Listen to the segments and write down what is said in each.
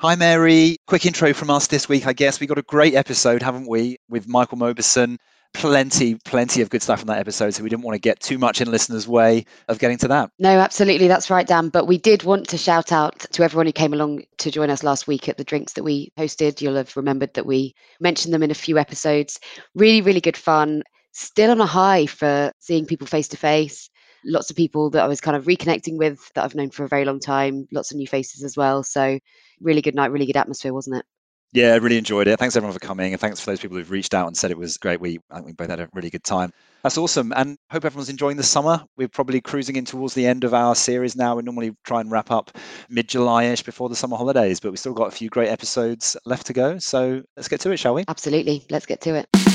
Hi, Mary. Quick intro from us this week, I guess. We got a great episode, haven't we, with Michael Mauboussin. Plenty, plenty of good stuff in that episode. So we didn't want to get too much in listeners' way of getting to that. No, absolutely. That's right, Dan. But we did want to shout out to everyone who came along to join us last week at the drinks that we hosted. You'll have remembered that we mentioned them in a few episodes. Really, really good fun. Still on a high for seeing people face to face lots of people that I was kind of reconnecting with that I've known for a very long time, lots of new faces as well. So, really good night, really good atmosphere, wasn't it? Yeah, I really enjoyed it. Thanks everyone for coming, and thanks for those people who've reached out and said it was great. We I think we both had a really good time. That's awesome, and hope everyone's enjoying the summer. We're probably cruising in towards the end of our series now. We normally try and wrap up mid-July-ish before the summer holidays, but we've still got a few great episodes left to go. So let's get to it, shall we? Absolutely, let's get to it.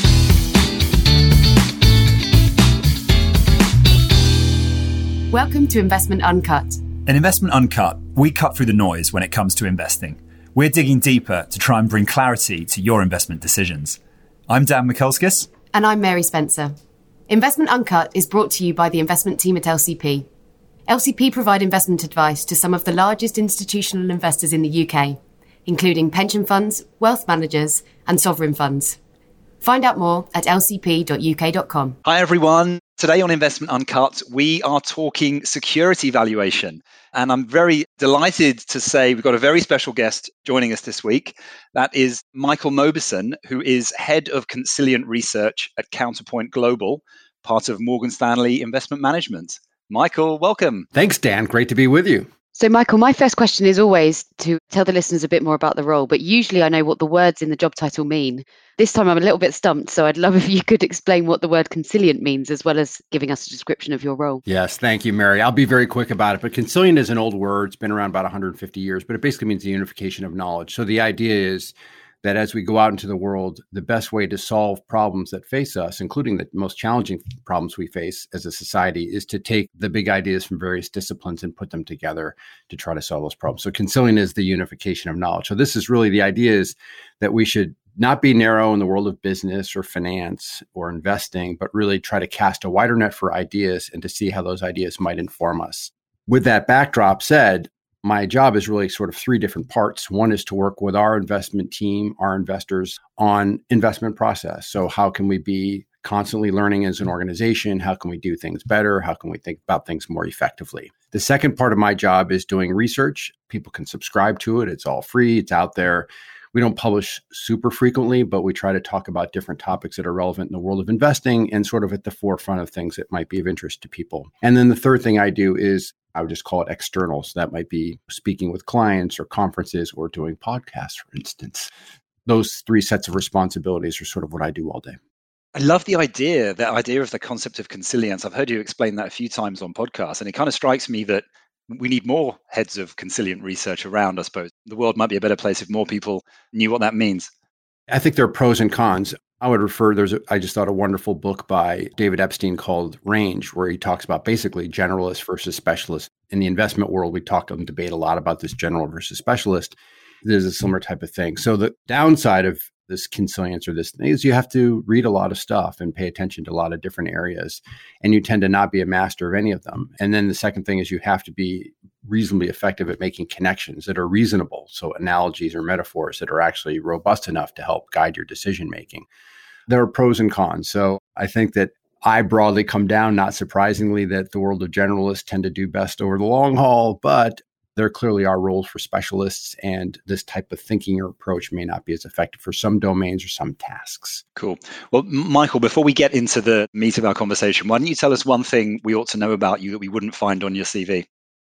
Welcome to Investment Uncut. In Investment Uncut, we cut through the noise when it comes to investing. We're digging deeper to try and bring clarity to your investment decisions. I'm Dan Mikulskis. And I'm Mary Spencer. Investment Uncut is brought to you by the investment team at LCP. LCP provide investment advice to some of the largest institutional investors in the UK, including pension funds, wealth managers, and sovereign funds. Find out more at lcp.uk.com. Hi, everyone. Today on Investment Uncut, we are talking security valuation. And I'm very delighted to say we've got a very special guest joining us this week. That is Michael Mauboussin, who is head of Consilient Research at Counterpoint Global, part of Morgan Stanley Investment Management. Michael, welcome. Thanks, Dan. Great to be with you. So, Michael, my first question is always to tell the listeners a bit more about the role, but usually I know what the words in the job title mean. This time I'm a little bit stumped, so I'd love if you could explain what the word consilient means as well as giving us a description of your role. Yes, thank you, Mary. I'll be very quick about it, but consilient is an old word. It's been around about 150 years, but it basically means the unification of knowledge. So, the idea is that as we go out into the world, the best way to solve problems that face us, including the most challenging problems we face as a society, is to take the big ideas from various disciplines and put them together to try to solve those problems. So consilient is the unification of knowledge. So this is really the idea is that we should not be narrow in the world of business or finance or investing, but really try to cast a wider net for ideas and to see how those ideas might inform us. With that backdrop said, my job is really sort of three different parts. One is to work with our investment team, our investors on investment process. So how can we be constantly learning as an organization? How can we do things better? How can we think about things more effectively? The second part of my job is doing research. People can subscribe to it. It's all free. It's out there. We don't publish super frequently, but we try to talk about different topics that are relevant in the world of investing and sort of at the forefront of things that might be of interest to people. And then the third thing I do is I would just call it external. So that might be speaking with clients or conferences or doing podcasts, for instance. Those three sets of responsibilities are sort of what I do all day. I love the idea, that idea of the concept of consilience. I've heard you explain that a few times on podcasts, and it kind of strikes me that we need more heads of consilient research around, I suppose. The world might be a better place if more people knew what that means. I think there are pros and cons. I would refer, there's, a, I just thought a wonderful book by David Epstein called Range, where he talks about basically generalists versus specialists. In the investment world, we talk and debate a lot about this general versus specialist. There's a similar type of thing. So the downside of this consilience or this thing is you have to read a lot of stuff and pay attention to a lot of different areas and you tend to not be a master of any of them and then the second thing is you have to be reasonably effective at making connections that are reasonable so analogies or metaphors that are actually robust enough to help guide your decision making there are pros and cons so i think that I broadly come down, not surprisingly, that the world of generalists tend to do best over the long haul, but there clearly are roles for specialists, and this type of thinking or approach may not be as effective for some domains or some tasks. Cool. Well, Michael, before we get into the meat of our conversation, why don't you tell us one thing we ought to know about you that we wouldn't find on your CV?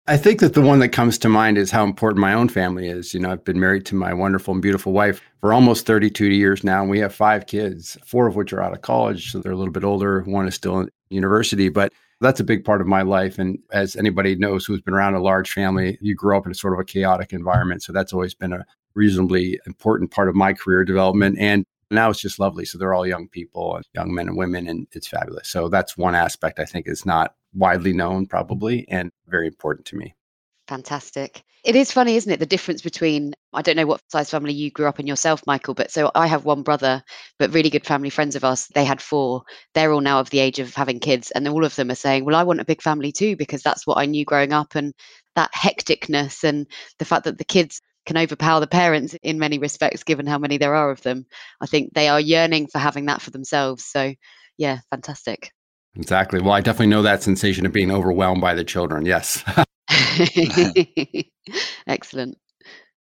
I think that the one that comes to mind is how important my own family is. You know, I've been married to my wonderful and beautiful wife for almost 32 years now, and we have five kids, four of which are out of college. So they're a little bit older. One is still in university, but that's a big part of my life. And as anybody knows who's been around a large family, you grow up in a sort of a chaotic environment. So that's always been a reasonably important part of my career development. And now it's just lovely. So they're all young people, young men and women, and it's fabulous. So that's one aspect I think is not widely known, probably, and very important to me. Fantastic. It is funny, isn't it? The difference between, I don't know what size family you grew up in yourself, Michael, but so I have one brother, but really good family friends of ours, they had four. They're all now of the age of having kids. And all of them are saying, well, I want a big family too, because that's what I knew growing up. And that hecticness and the fact that the kids can overpower the parents in many respects, given how many there are of them. I think they are yearning for having that for themselves. So, yeah, fantastic. Exactly. Well, I definitely know that sensation of being overwhelmed by the children. Yes. Excellent.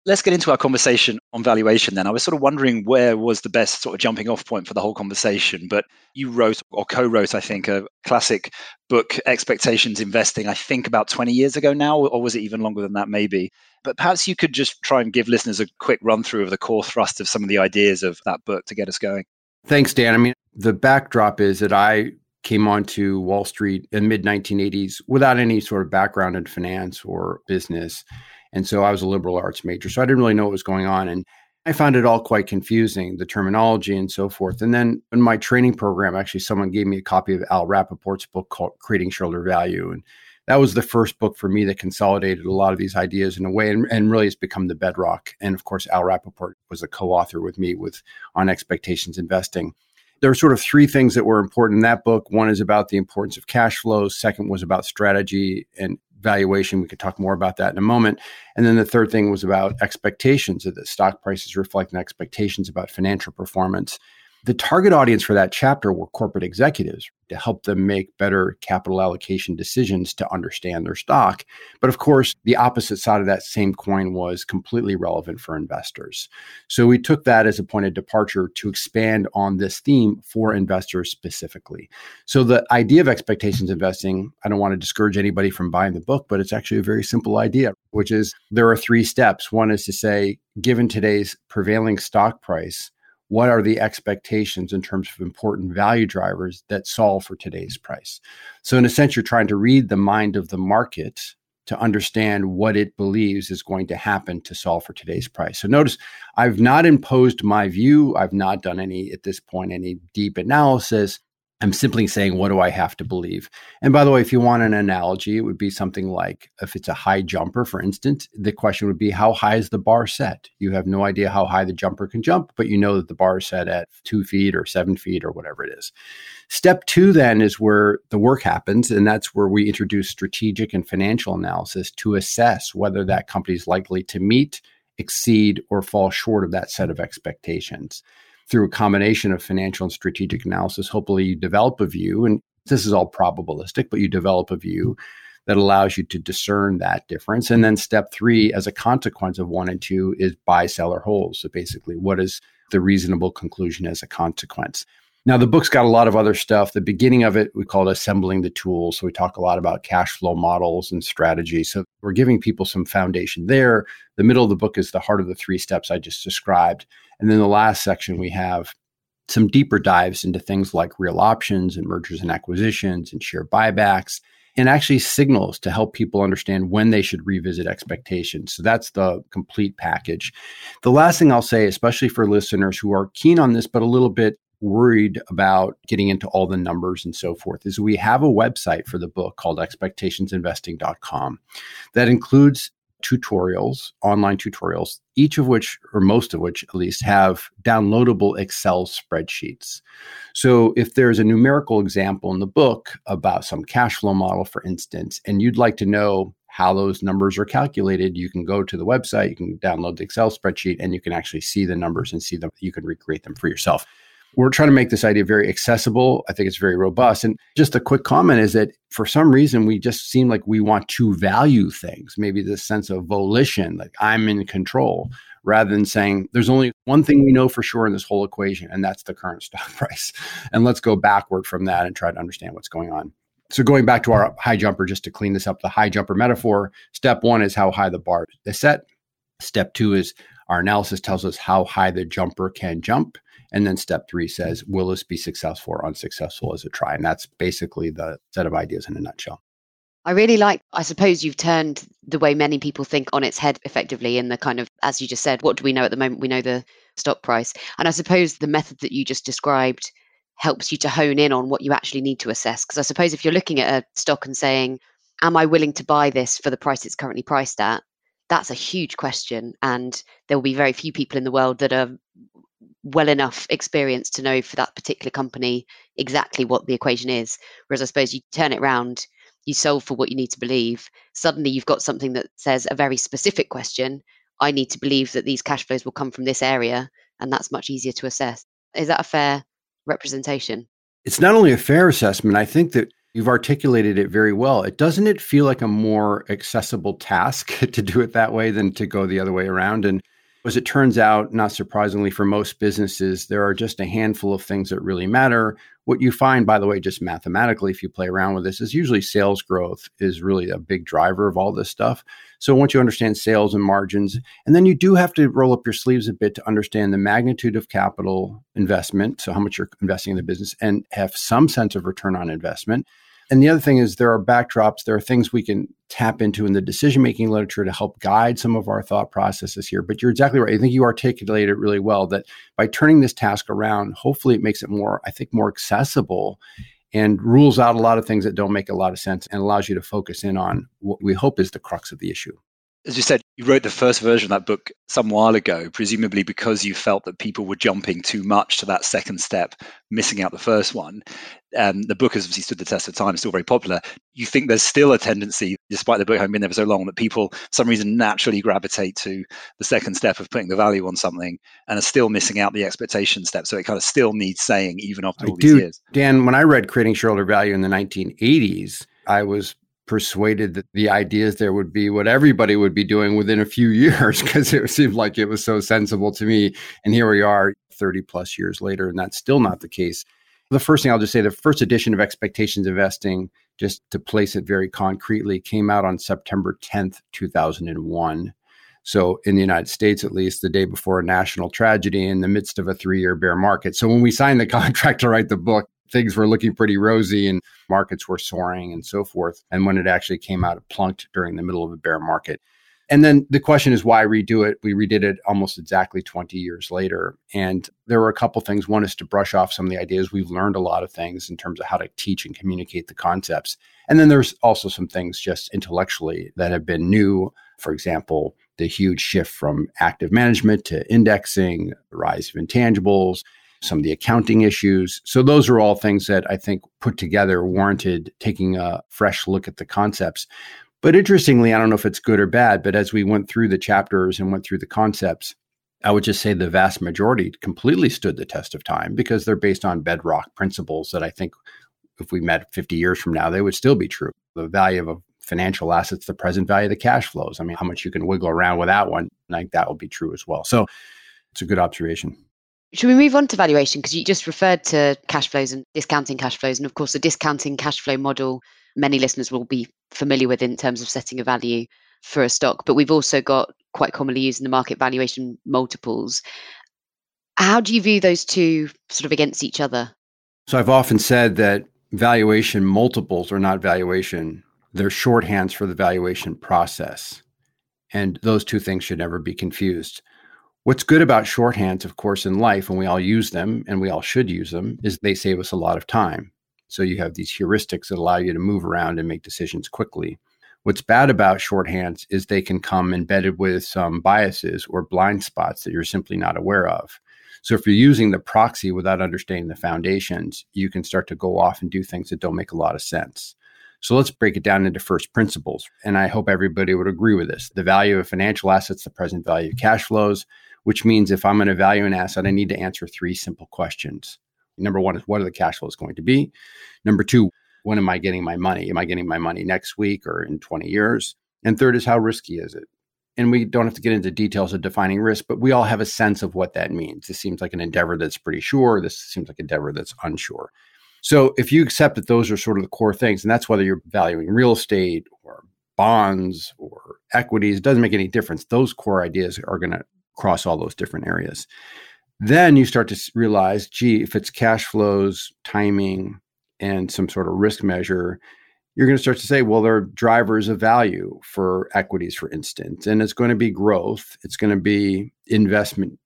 Let's get into our conversation on valuation then. I was sort of wondering where was the best sort of jumping off point for the whole conversation, but you wrote or co wrote, I think, a classic book, Expectations Investing, I think about 20 years ago now, or was it even longer than that, maybe? But perhaps you could just try and give listeners a quick run through of the core thrust of some of the ideas of that book to get us going. Thanks, Dan. I mean, the backdrop is that I came onto Wall Street in mid 1980s without any sort of background in finance or business. And so I was a liberal arts major. So I didn't really know what was going on. And I found it all quite confusing, the terminology and so forth. And then in my training program, actually, someone gave me a copy of Al Rappaport's book called Creating Shareholder Value. And that was the first book for me that consolidated a lot of these ideas in a way and, and really has become the bedrock. And of course, Al Rappaport was a co-author with me with on expectations investing there are sort of three things that were important in that book. One is about the importance of cash flows. Second was about strategy and valuation. We could talk more about that in a moment. And then the third thing was about expectations that the stock prices reflecting expectations about financial performance. The target audience for that chapter were corporate executives to help them make better capital allocation decisions to understand their stock. But of course, the opposite side of that same coin was completely relevant for investors. So we took that as a point of departure to expand on this theme for investors specifically. So the idea of expectations investing, I don't want to discourage anybody from buying the book, but it's actually a very simple idea, which is there are three steps. One is to say, given today's prevailing stock price, what are the expectations in terms of important value drivers that solve for today's price. So, in a sense, you're trying to read the mind of the market to understand what it believes is going to happen to solve for today's price. So, notice I've not imposed my view. I've not done any, at this point, any deep analysis. I'm simply saying, what do I have to believe? And by the way, if you want an analogy, it would be something like if it's a high jumper, for instance, the question would be, how high is the bar set? You have no idea how high the jumper can jump, but you know that the bar is set at two feet or seven feet or whatever it is. Step two, then, is where the work happens. And that's where we introduce strategic and financial analysis to assess whether that company is likely to meet, exceed, or fall short of that set of expectations through a combination of financial and strategic analysis, hopefully you develop a view, and this is all probabilistic, but you develop a view that allows you to discern that difference. And then step three, as a consequence of one and two, is buy, sell, or hold. So basically, what is the reasonable conclusion as a consequence? Now, the book's got a lot of other stuff. The beginning of it, we call it assembling the tools. So we talk a lot about cash flow models and strategy. So we're giving people some foundation there. The middle of the book is the heart of the three steps I just described. And then the last section, we have some deeper dives into things like real options and mergers and acquisitions and share buybacks and actually signals to help people understand when they should revisit expectations. So that's the complete package. The last thing I'll say, especially for listeners who are keen on this, but a little bit worried about getting into all the numbers and so forth, is we have a website for the book called expectationsinvesting.com that includes tutorials, online tutorials, each of which, or most of which at least, have downloadable Excel spreadsheets. So if there's a numerical example in the book about some cash flow model, for instance, and you'd like to know how those numbers are calculated, you can go to the website, you can download the Excel spreadsheet, and you can actually see the numbers and see them. You can recreate them for yourself we're trying to make this idea very accessible. I think it's very robust. And just a quick comment is that for some reason, we just seem like we want to value things, maybe this sense of volition, like I'm in control, rather than saying there's only one thing we know for sure in this whole equation, and that's the current stock price. And let's go backward from that and try to understand what's going on. So going back to our high jumper, just to clean this up, the high jumper metaphor, step one is how high the bar is set. Step two is our analysis tells us how high the jumper can jump. And then step three says, will this be successful or unsuccessful as a try? And that's basically the set of ideas in a nutshell. I really like, I suppose you've turned the way many people think on its head effectively in the kind of, as you just said, what do we know at the moment? We know the stock price. And I suppose the method that you just described helps you to hone in on what you actually need to assess. Because I suppose if you're looking at a stock and saying, am I willing to buy this for the price it's currently priced at? That's a huge question. And there will be very few people in the world that are well enough experience to know for that particular company exactly what the equation is. Whereas I suppose you turn it around, you solve for what you need to believe. Suddenly you've got something that says a very specific question I need to believe that these cash flows will come from this area, and that's much easier to assess. Is that a fair representation? It's not only a fair assessment, I think that you've articulated it very well. It doesn't it feel like a more accessible task to do it that way than to go the other way around and as it turns out, not surprisingly for most businesses, there are just a handful of things that really matter. What you find, by the way, just mathematically, if you play around with this, is usually sales growth is really a big driver of all this stuff. So once you understand sales and margins, and then you do have to roll up your sleeves a bit to understand the magnitude of capital investment, so how much you're investing in the business, and have some sense of return on investment. And the other thing is there are backdrops, there are things we can tap into in the decision making literature to help guide some of our thought processes here. But you're exactly right. I think you articulate it really well that by turning this task around, hopefully it makes it more, I think, more accessible and rules out a lot of things that don't make a lot of sense and allows you to focus in on what we hope is the crux of the issue as you said, you wrote the first version of that book some while ago, presumably because you felt that people were jumping too much to that second step, missing out the first one. Um, the book has obviously stood the test of time, it's still very popular. You think there's still a tendency, despite the book having been there for so long, that people, for some reason, naturally gravitate to the second step of putting the value on something and are still missing out the expectation step. So it kind of still needs saying, even after all I these do, years. Dan, when I read Creating Shareholder Value in the 1980s, I was persuaded that the ideas there would be what everybody would be doing within a few years because it seemed like it was so sensible to me. And here we are 30 plus years later, and that's still not the case. The first thing I'll just say the first edition of Expectations Investing, just to place it very concretely, came out on September 10th, 2001. So, in the United States, at least, the day before a national tragedy in the midst of a three year bear market. So, when we signed the contract to write the book, things were looking pretty rosy and markets were soaring and so forth. And when it actually came out, it plunked during the middle of a bear market. And then the question is why redo it? We redid it almost exactly 20 years later. And there were a couple things. One is to brush off some of the ideas. We've learned a lot of things in terms of how to teach and communicate the concepts. And then there's also some things just intellectually that have been new. For example, the huge shift from active management to indexing, the rise of intangibles, some of the accounting issues. So those are all things that I think put together warranted taking a fresh look at the concepts. But interestingly, I don't know if it's good or bad, but as we went through the chapters and went through the concepts, I would just say the vast majority completely stood the test of time because they're based on bedrock principles that I think if we met 50 years from now, they would still be true. The value of a financial assets, the present value of the cash flows. I mean, how much you can wiggle around with that one, think that will be true as well. So it's a good observation. Should we move on to valuation? Because you just referred to cash flows and discounting cash flows. And of course, the discounting cash flow model, many listeners will be familiar with in terms of setting a value for a stock. But we've also got quite commonly used in the market valuation multiples. How do you view those two sort of against each other? So I've often said that valuation multiples are not valuation, they're shorthands for the valuation process. And those two things should never be confused. What's good about shorthands, of course, in life, and we all use them and we all should use them, is they save us a lot of time. So you have these heuristics that allow you to move around and make decisions quickly. What's bad about shorthands is they can come embedded with some biases or blind spots that you're simply not aware of. So if you're using the proxy without understanding the foundations, you can start to go off and do things that don't make a lot of sense. So let's break it down into first principles. And I hope everybody would agree with this. The value of financial assets, the present value of cash flows, which means if I'm going to value an asset, I need to answer three simple questions. Number one is what are the cash flows going to be? Number two, when am I getting my money? Am I getting my money next week or in 20 years? And third is how risky is it? And we don't have to get into details of defining risk, but we all have a sense of what that means. This seems like an endeavor that's pretty sure. This seems like an endeavor that's unsure. So if you accept that those are sort of the core things, and that's whether you're valuing real estate or bonds or equities, it doesn't make any difference. Those core ideas are going to across all those different areas. Then you start to realize, gee, if it's cash flows, timing, and some sort of risk measure, you're going to start to say, well, there are drivers of value for equities, for instance, and it's going to be growth, it's going to be investment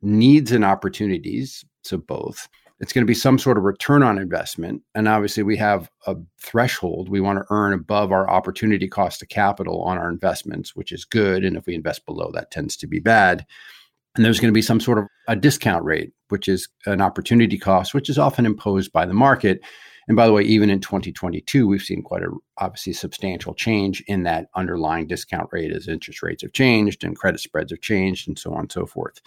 needs and opportunities, so both. It's going to be some sort of return on investment. And obviously, we have a threshold. We want to earn above our opportunity cost of capital on our investments, which is good. And if we invest below, that tends to be bad. And there's going to be some sort of a discount rate which is an opportunity cost, which is often imposed by the market. And by the way, even in 2022, we've seen quite a obviously substantial change in that underlying discount rate as interest rates have changed and credit spreads have changed and so on and so forth.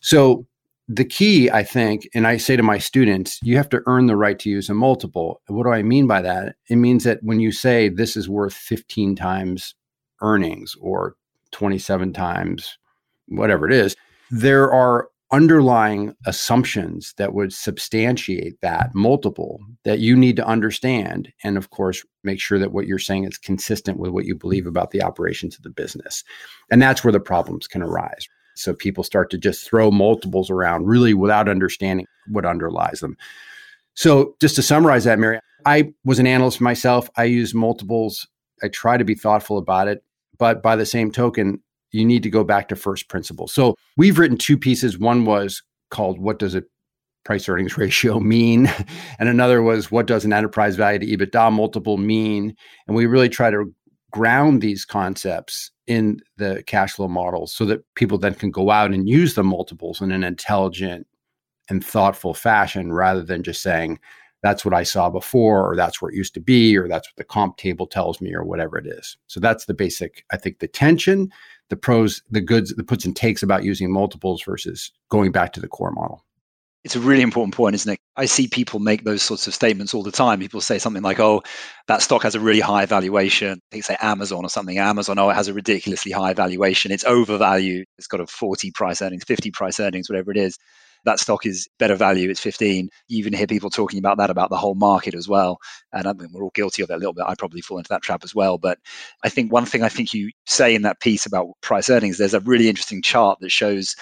So the key, I think, and I say to my students, you have to earn the right to use a multiple. What do I mean by that? It means that when you say this is worth 15 times earnings or 27 times whatever it is, there are underlying assumptions that would substantiate that multiple that you need to understand. And of course, make sure that what you're saying is consistent with what you believe about the operations of the business. And that's where the problems can arise. So people start to just throw multiples around really without understanding what underlies them. So just to summarize that, Mary, I was an analyst myself. I use multiples. I try to be thoughtful about it. But by the same token, you need to go back to first principles. So we've written two pieces. One was called What Does a Price Earnings Ratio Mean? And another was What Does an Enterprise Value to EBITDA Multiple Mean? And we really try to ground these concepts in the cash flow models so that people then can go out and use the multiples in an intelligent and thoughtful fashion rather than just saying, that's what I saw before, or that's where it used to be, or that's what the comp table tells me, or whatever it is. So that's the basic, I think, the tension, the pros, the goods, the puts and takes about using multiples versus going back to the core model. It's a really important point, isn't it? I see people make those sorts of statements all the time. People say something like, oh, that stock has a really high valuation. They say Amazon or something. Amazon, oh, it has a ridiculously high valuation. It's overvalued. It's got a 40 price earnings, 50 price earnings, whatever it is that stock is better value. It's 15. You even hear people talking about that about the whole market as well. And I mean, we're all guilty of it a little bit. I probably fall into that trap as well. But I think one thing I think you say in that piece about price earnings, there's a really interesting chart that shows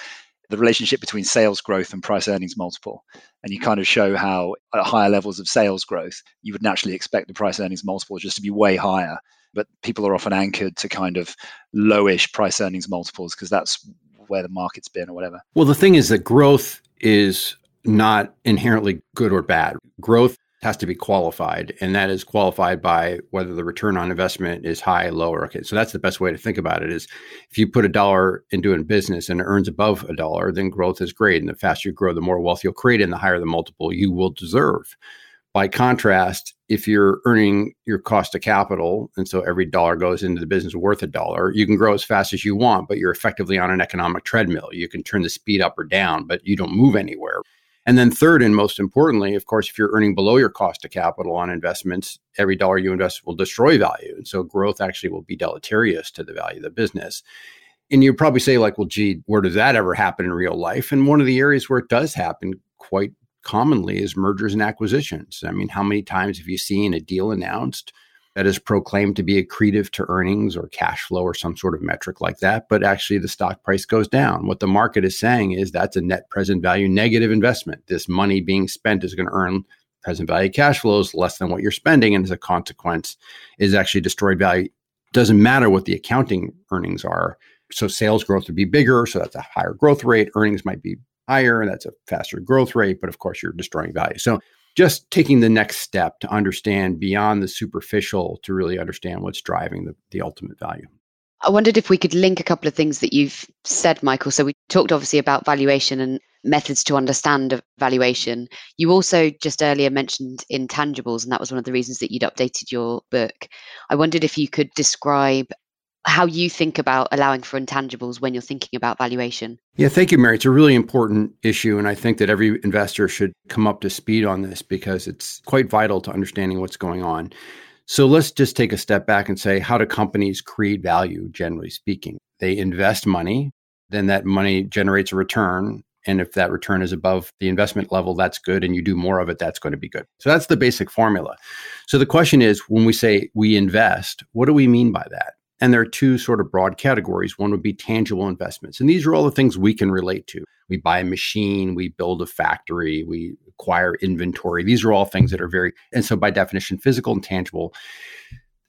the relationship between sales growth and price earnings multiple. And you kind of show how at higher levels of sales growth, you would naturally expect the price earnings multiple just to be way higher. But people are often anchored to kind of lowish price earnings multiples because that's where the market's been or whatever. Well, the thing is that growth is not inherently good or bad. Growth has to be qualified, and that is qualified by whether the return on investment is high, low, or okay. So that's the best way to think about it. Is if you put a dollar into a business and it earns above a dollar, then growth is great, and the faster you grow, the more wealth you'll create, and the higher the multiple you will deserve. By contrast, if you're earning your cost of capital, and so every dollar goes into the business worth a dollar, you can grow as fast as you want, but you're effectively on an economic treadmill. You can turn the speed up or down, but you don't move anywhere. And then, third, and most importantly, of course, if you're earning below your cost of capital on investments, every dollar you invest will destroy value. And so, growth actually will be deleterious to the value of the business. And you probably say, like, well, gee, where does that ever happen in real life? And one of the areas where it does happen quite commonly is mergers and acquisitions. I mean, how many times have you seen a deal announced that is proclaimed to be accretive to earnings or cash flow or some sort of metric like that, but actually the stock price goes down? What the market is saying is that's a net present value negative investment. This money being spent is going to earn present value cash flows less than what you're spending, and as a consequence, is actually destroyed value. Doesn't matter what the accounting earnings are. So sales growth would be bigger, so that's a higher growth rate. Earnings might be higher, and that's a faster growth rate, but of course, you're destroying value. So, just taking the next step to understand beyond the superficial to really understand what's driving the, the ultimate value. I wondered if we could link a couple of things that you've said, Michael. So, we talked obviously about valuation and methods to understand valuation. You also just earlier mentioned intangibles, and that was one of the reasons that you'd updated your book. I wondered if you could describe how you think about allowing for intangibles when you're thinking about valuation. Yeah, thank you, Mary. It's a really important issue. And I think that every investor should come up to speed on this because it's quite vital to understanding what's going on. So let's just take a step back and say how do companies create value, generally speaking? They invest money, then that money generates a return. And if that return is above the investment level, that's good. And you do more of it, that's going to be good. So that's the basic formula. So the question is when we say we invest, what do we mean by that? And there are two sort of broad categories. One would be tangible investments. And these are all the things we can relate to. We buy a machine, we build a factory, we acquire inventory. These are all things that are very, and so by definition, physical and tangible.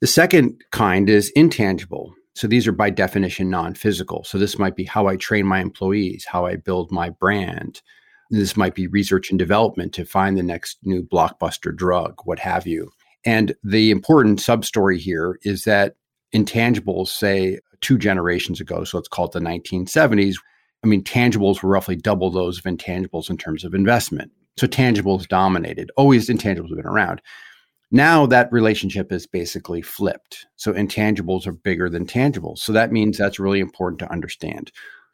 The second kind is intangible. So these are by definition non physical. So this might be how I train my employees, how I build my brand. This might be research and development to find the next new blockbuster drug, what have you. And the important sub story here is that intangibles, say two generations ago, so let's call it the 1970s, I mean, tangibles were roughly double those of intangibles in terms of investment. So tangibles dominated. Always intangibles have been around. Now that relationship is basically flipped. So intangibles are bigger than tangibles. So that means that's really important to understand.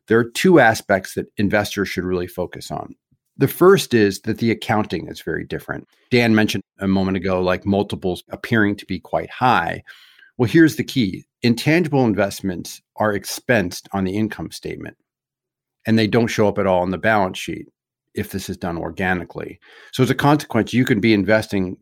There are two aspects that investors should really focus on. The first is that the accounting is very different. Dan mentioned a moment ago, like multiples appearing to be quite high. Well, here's the key intangible investments are expensed on the income statement, and they don't show up at all on the balance sheet if this is done organically. So, as a consequence, you can be investing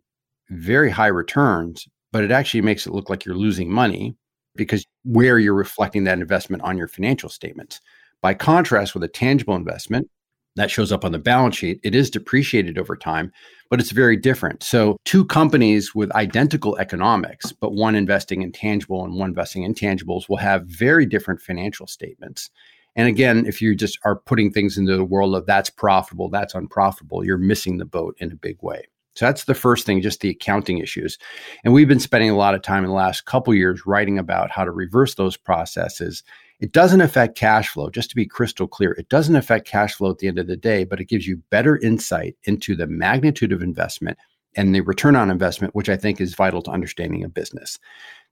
very high returns, but it actually makes it look like you're losing money because where you're reflecting that investment on your financial statements. By contrast, with a tangible investment, that shows up on the balance sheet. It is depreciated over time, but it's very different. So, two companies with identical economics, but one investing in tangible and one investing in intangibles, will have very different financial statements. And again, if you just are putting things into the world of that's profitable, that's unprofitable, you're missing the boat in a big way. So that's the first thing, just the accounting issues. And we've been spending a lot of time in the last couple years writing about how to reverse those processes. It doesn't affect cash flow, just to be crystal clear. It doesn't affect cash flow at the end of the day, but it gives you better insight into the magnitude of investment and the return on investment, which I think is vital to understanding a business.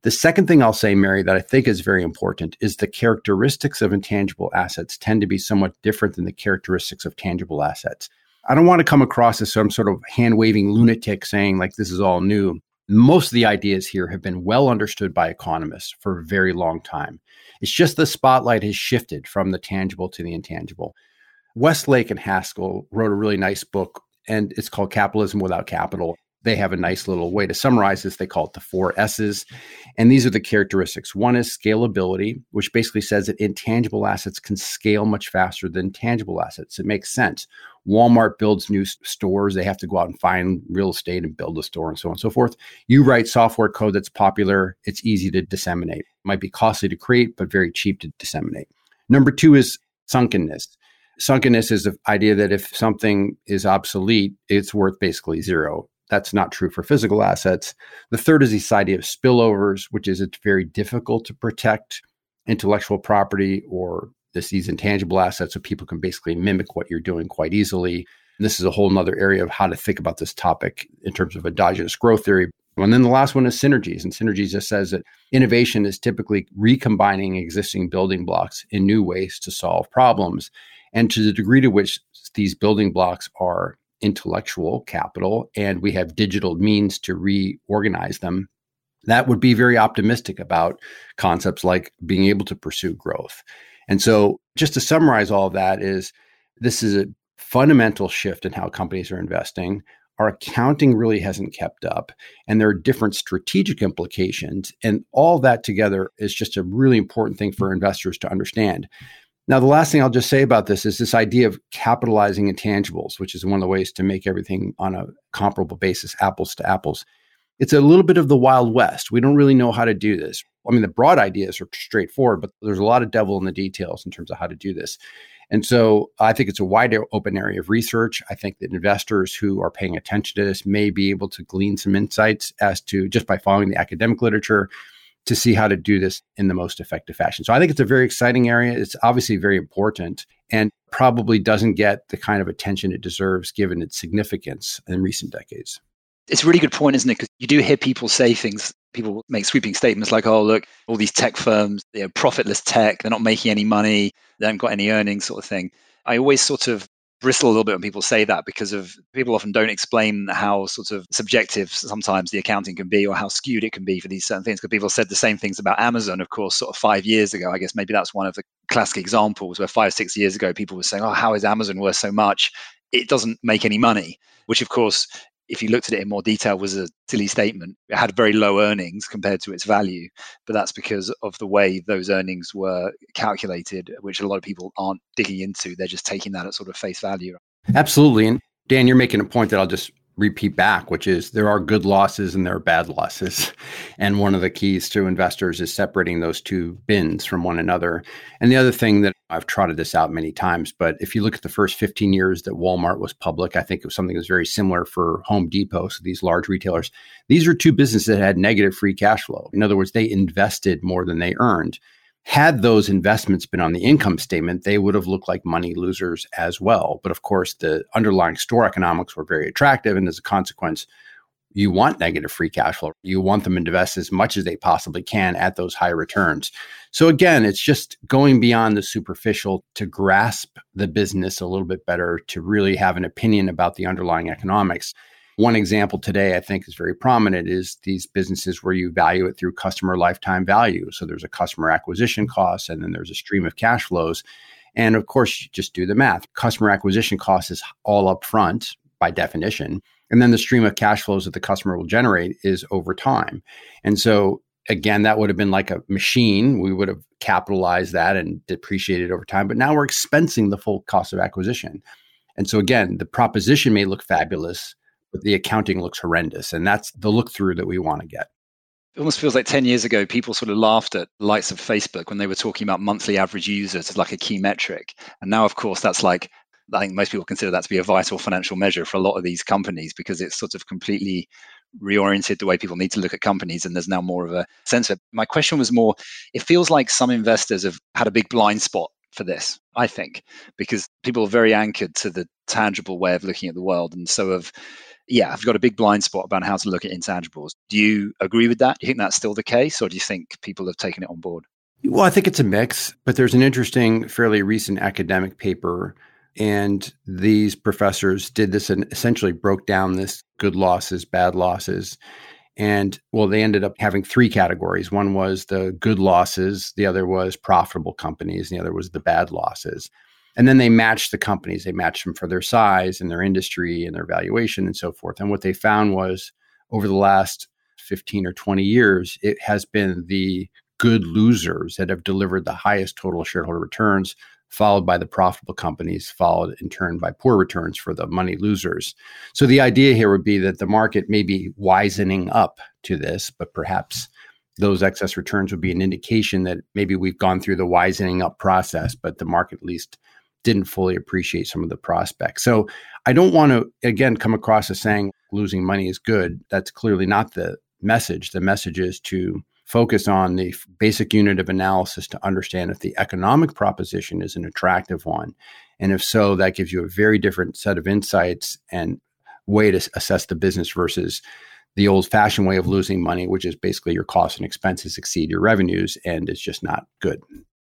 The second thing I'll say, Mary, that I think is very important is the characteristics of intangible assets tend to be somewhat different than the characteristics of tangible assets. I don't want to come across as some sort of hand waving lunatic saying, like, this is all new. Most of the ideas here have been well understood by economists for a very long time. It's just the spotlight has shifted from the tangible to the intangible. Westlake and Haskel wrote a really nice book, and it's called Capitalism Without Capital they have a nice little way to summarize this. They call it the four S's. And these are the characteristics. One is scalability, which basically says that intangible assets can scale much faster than tangible assets. It makes sense. Walmart builds new stores. They have to go out and find real estate and build a store and so on and so forth. You write software code that's popular, it's easy to disseminate. It might be costly to create, but very cheap to disseminate. Number two is sunkenness. Sunkenness is the idea that if something is obsolete, it's worth basically zero. That's not true for physical assets. The third is this idea of spillovers, which is it's very difficult to protect intellectual property or this, these intangible assets so people can basically mimic what you're doing quite easily. And this is a whole other area of how to think about this topic in terms of endogenous growth theory. And then the last one is synergies. And synergies just says that innovation is typically recombining existing building blocks in new ways to solve problems. And to the degree to which these building blocks are intellectual capital and we have digital means to reorganize them, that would be very optimistic about concepts like being able to pursue growth. And so, just to summarize all of that, is this is a fundamental shift in how companies are investing. Our accounting really hasn't kept up, and there are different strategic implications. And all that together is just a really important thing for investors to understand. Now, the last thing I'll just say about this is this idea of capitalizing intangibles, which is one of the ways to make everything on a comparable basis, apples to apples. It's a little bit of the Wild West. We don't really know how to do this. I mean, the broad ideas are straightforward, but there's a lot of devil in the details in terms of how to do this. And so I think it's a wide open area of research. I think that investors who are paying attention to this may be able to glean some insights as to just by following the academic literature to see how to do this in the most effective fashion. So I think it's a very exciting area. It's obviously very important and probably doesn't get the kind of attention it deserves given its significance in recent decades. It's a really good point, isn't it? Because you do hear people say things, people make sweeping statements like, oh, look, all these tech firms, they're profitless tech, they're not making any money, they haven't got any earnings, sort of thing. I always sort of bristle a little bit when people say that because of people often don't explain how sort of subjective sometimes the accounting can be or how skewed it can be for these certain things. Because people said the same things about Amazon, of course, sort of five years ago. I guess maybe that's one of the classic examples where five, six years ago people were saying, oh, how is Amazon worth so much? It doesn't make any money, which of course if you looked at it in more detail, was a silly statement. It had very low earnings compared to its value, but that's because of the way those earnings were calculated, which a lot of people aren't digging into. They're just taking that at sort of face value. Absolutely. And Dan, you're making a point that I'll just repeat back, which is there are good losses and there are bad losses. And one of the keys to investors is separating those two bins from one another. And the other thing that I've trotted this out many times, but if you look at the first 15 years that Walmart was public, I think it was something that's very similar for Home Depot. So these large retailers, these are two businesses that had negative free cash flow. In other words, they invested more than they earned. Had those investments been on the income statement, they would have looked like money losers as well. But of course, the underlying store economics were very attractive. And as a consequence, you want negative free cash flow. You want them to invest as much as they possibly can at those high returns. So again, it's just going beyond the superficial to grasp the business a little bit better, to really have an opinion about the underlying economics. One example today I think is very prominent is these businesses where you value it through customer lifetime value. So there's a customer acquisition cost and then there's a stream of cash flows. And of course, you just do the math. Customer acquisition cost is all up front by definition. And then the stream of cash flows that the customer will generate is over time. And so again, that would have been like a machine. We would have capitalized that and depreciated over time. But now we're expensing the full cost of acquisition. And so again, the proposition may look fabulous, the accounting looks horrendous. And that's the look through that we want to get. It almost feels like 10 years ago, people sort of laughed at likes of Facebook when they were talking about monthly average users as like a key metric. And now, of course, that's like, I think most people consider that to be a vital financial measure for a lot of these companies because it's sort of completely reoriented the way people need to look at companies and there's now more of a sense of it. My question was more, it feels like some investors have had a big blind spot for this, I think, because people are very anchored to the tangible way of looking at the world. And so have yeah, I've got a big blind spot about how to look at intangibles. Do you agree with that? Do you think that's still the case, or do you think people have taken it on board? Well, I think it's a mix, but there's an interesting, fairly recent academic paper. And these professors did this and essentially broke down this good losses, bad losses. And well, they ended up having three categories. One was the good losses, the other was profitable companies, and the other was the bad losses. And then they matched the companies. They matched them for their size and their industry and their valuation and so forth. And what they found was over the last 15 or 20 years, it has been the good losers that have delivered the highest total shareholder returns, followed by the profitable companies, followed in turn by poor returns for the money losers. So the idea here would be that the market may be wisening up to this, but perhaps those excess returns would be an indication that maybe we've gone through the wisening up process, but the market at least didn't fully appreciate some of the prospects. So I don't want to, again, come across as saying losing money is good. That's clearly not the message. The message is to focus on the basic unit of analysis to understand if the economic proposition is an attractive one. And if so, that gives you a very different set of insights and way to assess the business versus the old fashioned way of losing money, which is basically your costs and expenses exceed your revenues and it's just not good.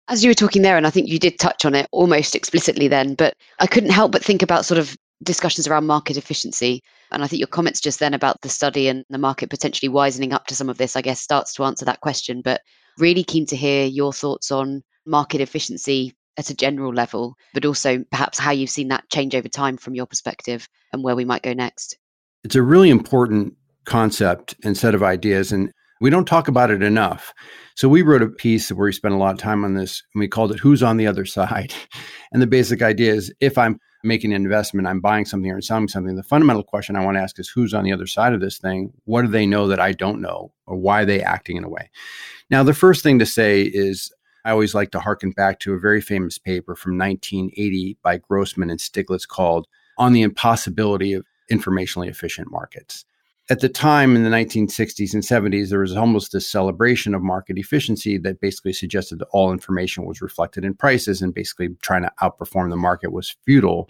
As you were talking there, and I think you did touch on it almost explicitly then, but I couldn't help but think about sort of discussions around market efficiency. And I think your comments just then about the study and the market potentially wisening up to some of this, I guess, starts to answer that question. But really keen to hear your thoughts on market efficiency at a general level, but also perhaps how you've seen that change over time from your perspective and where we might go next. It's a really important concept and set of ideas. And we don't talk about it enough. So we wrote a piece where we spent a lot of time on this and we called it Who's on the Other Side? And the basic idea is if I'm making an investment, I'm buying something or selling something, the fundamental question I want to ask is who's on the other side of this thing? What do they know that I don't know? Or why are they acting in a way? Now, the first thing to say is I always like to harken back to a very famous paper from 1980 by Grossman and Stiglitz called On the Impossibility of Informationally Efficient Markets at the time in the 1960s and 70s, there was almost this celebration of market efficiency that basically suggested that all information was reflected in prices and basically trying to outperform the market was futile.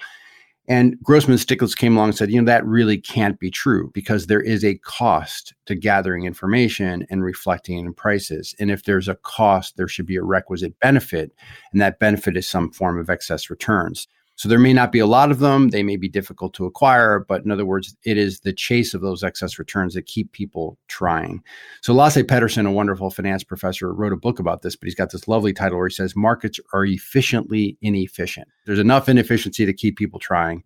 And Grossman Stiglitz came along and said, you know, that really can't be true because there is a cost to gathering information and reflecting in prices. And if there's a cost, there should be a requisite benefit. And that benefit is some form of excess returns. So there may not be a lot of them. They may be difficult to acquire, but in other words, it is the chase of those excess returns that keep people trying. So Lasse Pedersen, a wonderful finance professor, wrote a book about this, but he's got this lovely title where he says markets are efficiently inefficient. There's enough inefficiency to keep people trying,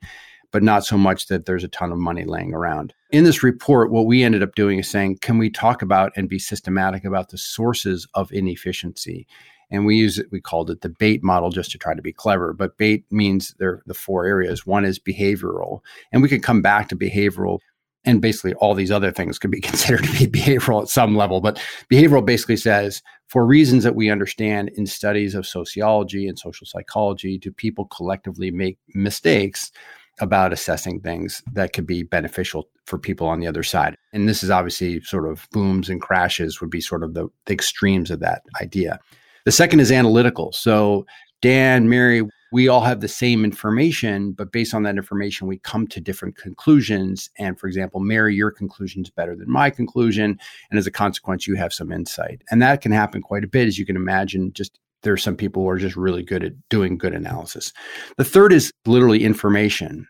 but not so much that there's a ton of money laying around. In this report, what we ended up doing is saying, can we talk about and be systematic about the sources of inefficiency? And we use it we called it the bait model just to try to be clever but bait means there the four areas one is behavioral and we could come back to behavioral and basically all these other things could be considered to be behavioral at some level but behavioral basically says for reasons that we understand in studies of sociology and social psychology do people collectively make mistakes about assessing things that could be beneficial for people on the other side. And this is obviously sort of booms and crashes would be sort of the, the extremes of that idea. The second is analytical. So, Dan, Mary, we all have the same information, but based on that information, we come to different conclusions. And for example, Mary, your conclusion is better than my conclusion. And as a consequence, you have some insight. And that can happen quite a bit, as you can imagine, just there are some people who are just really good at doing good analysis. The third is literally information.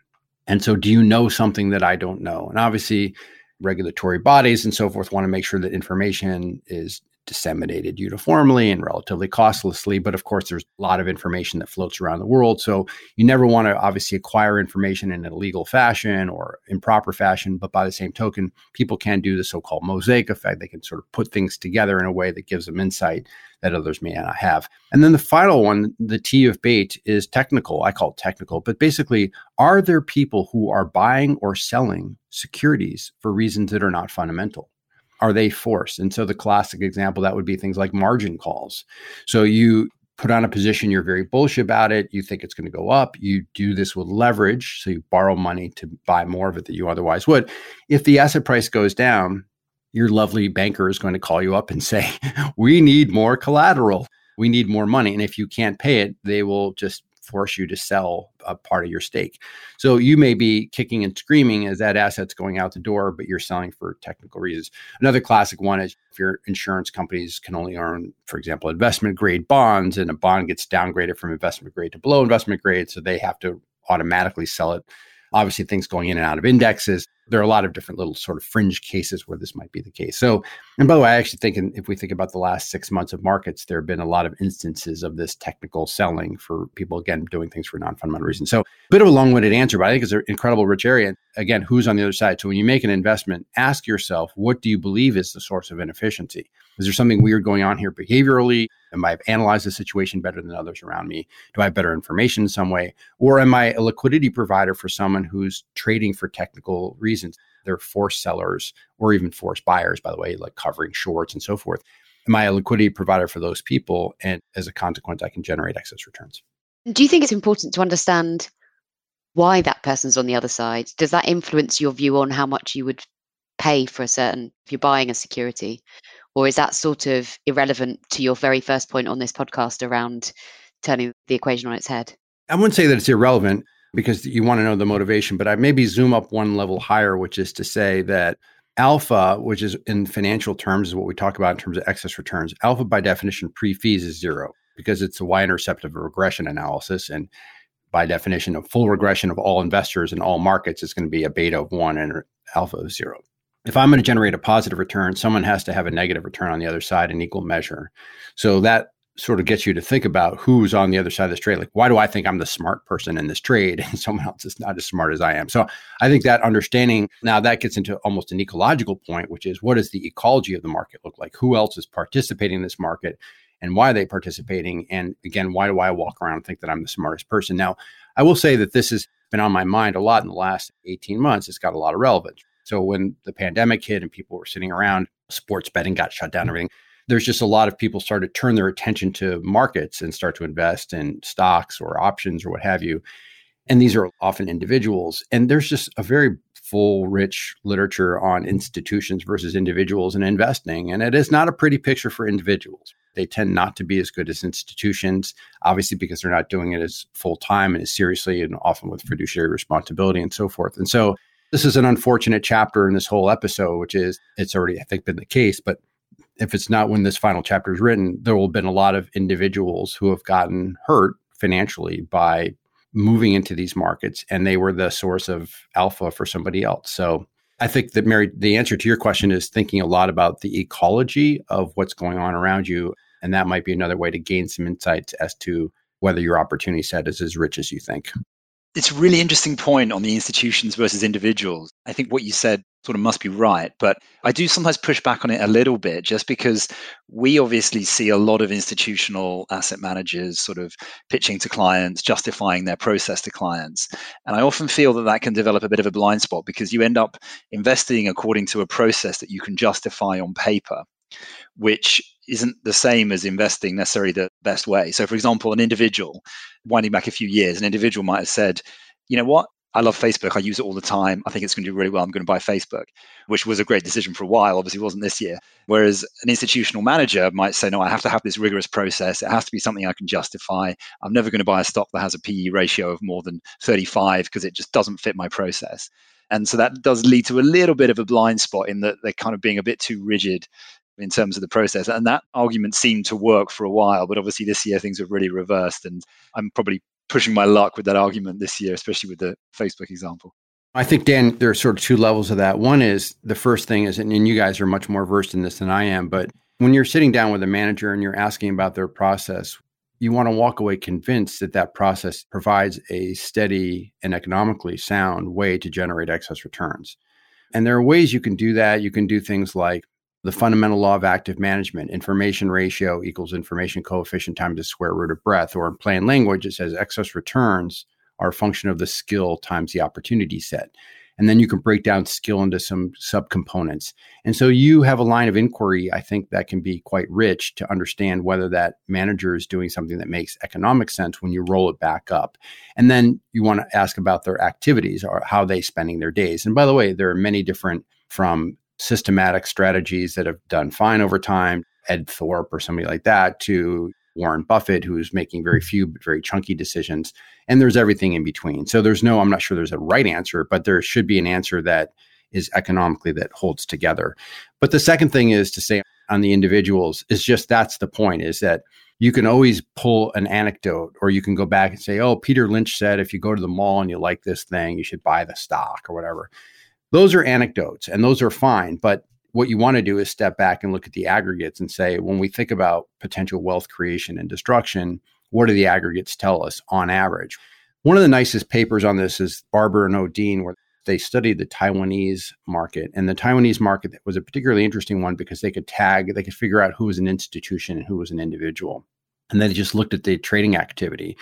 And so, do you know something that I don't know? And obviously, regulatory bodies and so forth want to make sure that information is disseminated uniformly and relatively costlessly. But of course, there's a lot of information that floats around the world. So you never want to obviously acquire information in a legal fashion or improper fashion. But by the same token, people can do the so called mosaic effect. They can sort of put things together in a way that gives them insight that others may not have. And then the final one, the T of bait, is technical. I call it technical, but basically, are there people who are buying or selling securities for reasons that are not fundamental? Are they forced? And so the classic example that would be things like margin calls. So you put on a position, you're very bullish about it, you think it's going to go up, you do this with leverage, so you borrow money to buy more of it that you otherwise would. If the asset price goes down, your lovely banker is going to call you up and say, We need more collateral. We need more money. And if you can't pay it, they will just force you to sell a part of your stake. So you may be kicking and screaming as that asset's going out the door, but you're selling for technical reasons. Another classic one is if your insurance companies can only earn, for example, investment grade bonds, and a bond gets downgraded from investment grade to below investment grade, so they have to automatically sell it obviously things going in and out of indexes. There are a lot of different little sort of fringe cases where this might be the case. So, and by the way, I actually think in, if we think about the last six months of markets, there have been a lot of instances of this technical selling for people, again, doing things for non fundamental reasons. So, a bit of a long winded answer, but I think it's an incredible rich area. Again, who's on the other side? So, when you make an investment, ask yourself, what do you believe is the source of inefficiency? Is there something weird going on here behaviorally? Am I analyzed the situation better than others around me? Do I have better information in some way? Or am I a liquidity provider for someone who's trading for technical reasons? They're forced sellers or even forced buyers, by the way, like covering shorts and so forth. Am I a liquidity provider for those people? And as a consequence, I can generate excess returns. Do you think it's important to understand why that person's on the other side? Does that influence your view on how much you would pay for a certain, if you're buying a security? Or is that sort of irrelevant to your very first point on this podcast around turning the equation on its head? I wouldn't say that it's irrelevant because you want to know the motivation, but I maybe zoom up one level higher, which is to say that alpha, which is in financial terms, is what we talk about in terms of excess returns. Alpha, by definition, pre fees is zero because it's a y intercept of a regression analysis. And by definition, a full regression of all investors in all markets is going to be a beta of one and alpha of zero if I'm going to generate a positive return, someone has to have a negative return on the other side in equal measure. So that sort of gets you to think about who's on the other side of this trade. Like, why do I think I'm the smart person in this trade and someone else is not as smart as I am? So I think that understanding now that gets into almost an ecological point, which is what does the ecology of the market look like? Who else is participating in this market? And why are they participating? And again, why do I walk around and think that I'm the smartest person? Now, I will say that this has been on my mind a lot in the last 18 months. It's got a lot of relevance. So when the pandemic hit and people were sitting around, sports betting got shut down, everything. There's just a lot of people started to turn their attention to markets and start to invest in stocks or options or what have you. And these are often individuals. And there's just a very full, rich literature on institutions versus individuals and investing. And it is not a pretty picture for individuals. They tend not to be as good as institutions, obviously, because they're not doing it as full time and as seriously and often with fiduciary responsibility and so forth. And so this is an unfortunate chapter in this whole episode, which is it's already, I think, been the case. But if it's not when this final chapter is written, there will have been a lot of individuals who have gotten hurt financially by moving into these markets and they were the source of alpha for somebody else. So I think that Mary, the answer to your question is thinking a lot about the ecology of what's going on around you. And that might be another way to gain some insights as to whether your opportunity set is as rich as you think it's a really interesting point on the institutions versus individuals. I think what you said sort of must be right, but I do sometimes push back on it a little bit just because we obviously see a lot of institutional asset managers sort of pitching to clients, justifying their process to clients. And I often feel that that can develop a bit of a blind spot because you end up investing according to a process that you can justify on paper which isn't the same as investing necessarily the best way. So, for example, an individual, winding back a few years, an individual might have said, you know what, I love Facebook. I use it all the time. I think it's going to do really well. I'm going to buy Facebook, which was a great decision for a while. Obviously, wasn't this year. Whereas an institutional manager might say, no, I have to have this rigorous process. It has to be something I can justify. I'm never going to buy a stock that has a PE ratio of more than 35 because it just doesn't fit my process. And so that does lead to a little bit of a blind spot in that they're kind of being a bit too rigid in terms of the process. And that argument seemed to work for a while, but obviously this year things have really reversed. And I'm probably pushing my luck with that argument this year, especially with the Facebook example. I think, Dan, there are sort of two levels of that. One is the first thing is, and you guys are much more versed in this than I am, but when you're sitting down with a manager and you're asking about their process, you want to walk away convinced that that process provides a steady and economically sound way to generate excess returns. And there are ways you can do that. You can do things like the fundamental law of active management information ratio equals information coefficient times the square root of breadth or in plain language it says excess returns are a function of the skill times the opportunity set. And then you can break down skill into some subcomponents. And so you have a line of inquiry i think that can be quite rich to understand whether that manager is doing something that makes economic sense when you roll it back up. And then you want to ask about their activities or how they spending their days. And by the way there are many different from systematic strategies that have done fine over time, Ed Thorp or somebody like that, to Warren Buffett, who's making very few but very chunky decisions. And there's everything in between. So there's no, I'm not sure there's a right answer, but there should be an answer that is economically that holds together. But the second thing is to say on the individuals is just that's the point is that you can always pull an anecdote or you can go back and say, oh, Peter Lynch said if you go to the mall and you like this thing, you should buy the stock or whatever. Those are anecdotes and those are fine. But what you want to do is step back and look at the aggregates and say, when we think about potential wealth creation and destruction, what do the aggregates tell us on average? One of the nicest papers on this is Barber and Odean, where they studied the Taiwanese market. And the Taiwanese market was a particularly interesting one because they could tag, they could figure out who was an institution and who was an individual. And they just looked at the trading activity.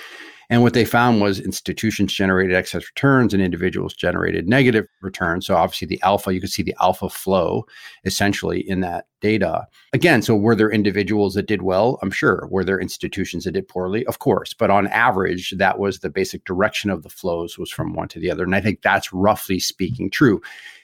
And what they found was institutions generated excess returns and individuals generated negative returns. So obviously the alpha, you could see the alpha flow essentially in that data. Again, so were there individuals that did well? I'm sure. Were there institutions that did poorly? Of course. But on average, that was the basic direction of the flows was from one to the other. And I think that's roughly speaking true.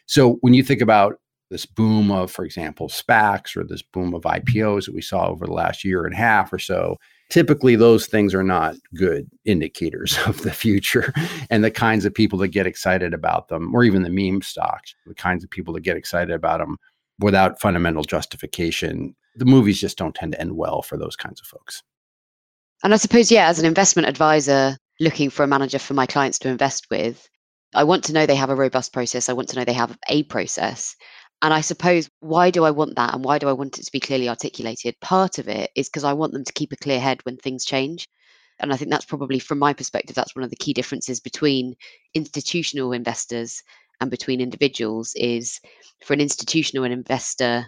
So when you think about this boom of, for example, SPACs or this boom of IPOs that we saw over the last year and a half or so, typically those things are not good indicators of the future and the kinds of people that get excited about them or even the meme stocks the kinds of people that get excited about them without fundamental justification. The movies just don't tend to end well for those kinds of folks. And i suppose yeah as an investment advisor looking for a manager for my clients to invest with i want to know they have a robust process. I want to know they have a process and I suppose, why do I want that? And why do I want it to be clearly articulated? Part of it is because I want them to keep a clear head when things change. And I think that's probably, from my perspective, that's one of the key differences between institutional investors and between individuals is for an institutional investor,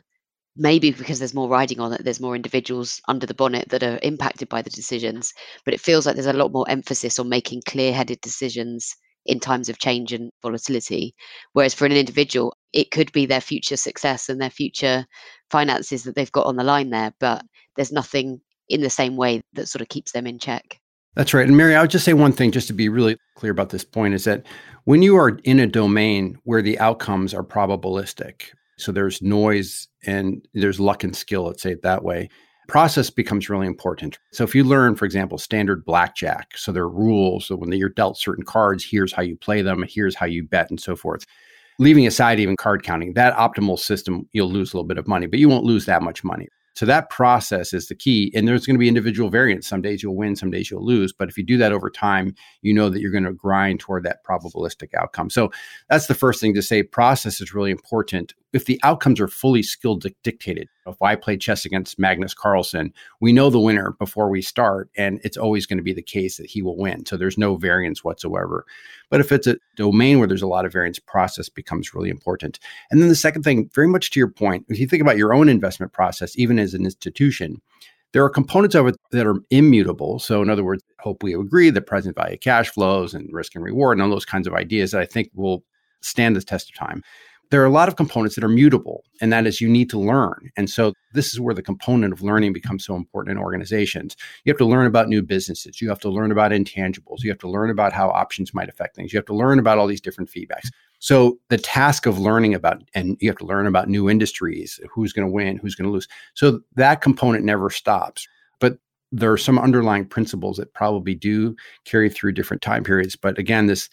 maybe because there's more riding on it, there's more individuals under the bonnet that are impacted by the decisions. But it feels like there's a lot more emphasis on making clear headed decisions in times of change and volatility. Whereas for an individual, it could be their future success and their future finances that they've got on the line there, but there's nothing in the same way that sort of keeps them in check. That's right. And Mary, I would just say one thing just to be really clear about this point is that when you are in a domain where the outcomes are probabilistic, so there's noise and there's luck and skill, let's say it that way, process becomes really important. So if you learn, for example, standard blackjack, so there are rules. So when you're dealt certain cards, here's how you play them, here's how you bet, and so forth. Leaving aside even card counting, that optimal system, you'll lose a little bit of money, but you won't lose that much money. So that process is the key. And there's going to be individual variance. Some days you'll win, some days you'll lose. But if you do that over time, you know that you're going to grind toward that probabilistic outcome. So that's the first thing to say. Process is really important. If the outcomes are fully skill dictated, if I play chess against Magnus Carlsen, we know the winner before we start, and it's always going to be the case that he will win. So there's no variance whatsoever. But if it's a domain where there's a lot of variance, process becomes really important. And then the second thing, very much to your point, if you think about your own investment process, even as an institution, there are components of it that are immutable. So, in other words, hope we agree that present value cash flows and risk and reward and all those kinds of ideas that I think will stand the test of time. There are a lot of components that are mutable, and that is you need to learn. And so this is where the component of learning becomes so important in organizations. You have to learn about new businesses. You have to learn about intangibles. You have to learn about how options might affect things. You have to learn about all these different feedbacks. So the task of learning about, and you have to learn about new industries, who's going to win, who's going to lose. So that component never stops. But there are some underlying principles that probably do carry through different time periods. But again, this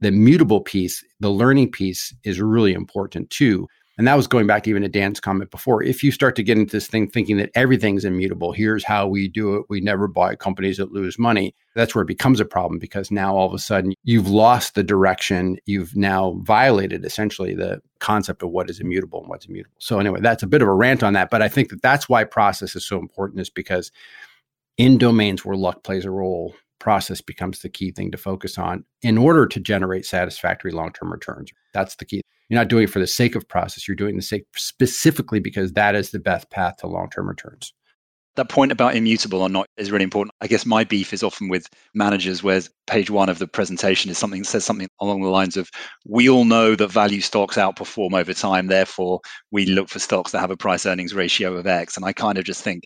the mutable piece, the learning piece is really important too. And that was going back to even a Dan's comment before. If you start to get into this thing thinking that everything's immutable, here's how we do it. We never buy companies that lose money. That's where it becomes a problem because now all of a sudden you've lost the direction. You've now violated essentially the concept of what is immutable and what's immutable. So, anyway, that's a bit of a rant on that. But I think that that's why process is so important, is because in domains where luck plays a role, process becomes the key thing to focus on in order to generate satisfactory long-term returns. That's the key. You're not doing it for the sake of process. You're doing the sake specifically because that is the best path to long-term returns. That point about immutable or not is really important. I guess my beef is often with managers where page one of the presentation is something that says something along the lines of we all know that value stocks outperform over time, therefore we look for stocks that have a price earnings ratio of X. And I kind of just think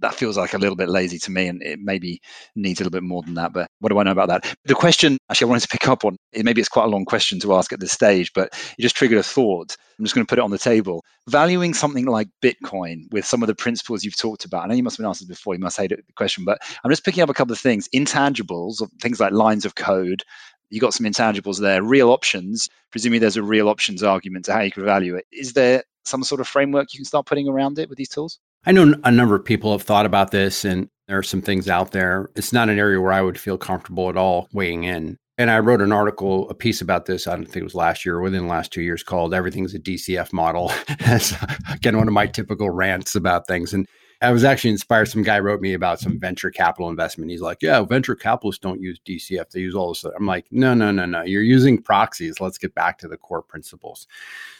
that feels like a little bit lazy to me and it maybe needs a little bit more than that but what do i know about that? The question actually i wanted to pick up on maybe it's quite a long question to ask at this stage but it just triggered a thought. I'm just going to put it on the table. Valuing something like bitcoin with some of the principles you've talked about i know you must have been asked this before you must hate the question but i'm just picking up a couple of things. Intangibles things like lines of code you got some intangibles there. Real options presumably there's a real options argument to how you could value it. Is there some sort of framework you can start putting around it with these tools I know a number of people have thought about this, and there are some things out there. It's not an area where I would feel comfortable at all weighing in. And I wrote an article, a piece about this, I don't think it was last year or within the last two years called Everything's a DCF Model. Again, one of my typical rants about things. And I was actually inspired. Some guy wrote me about some venture capital investment. He's like, "Yeah, venture capitalists don't use DCF; they use all this." Stuff. I'm like, "No, no, no, no. You're using proxies. Let's get back to the core principles."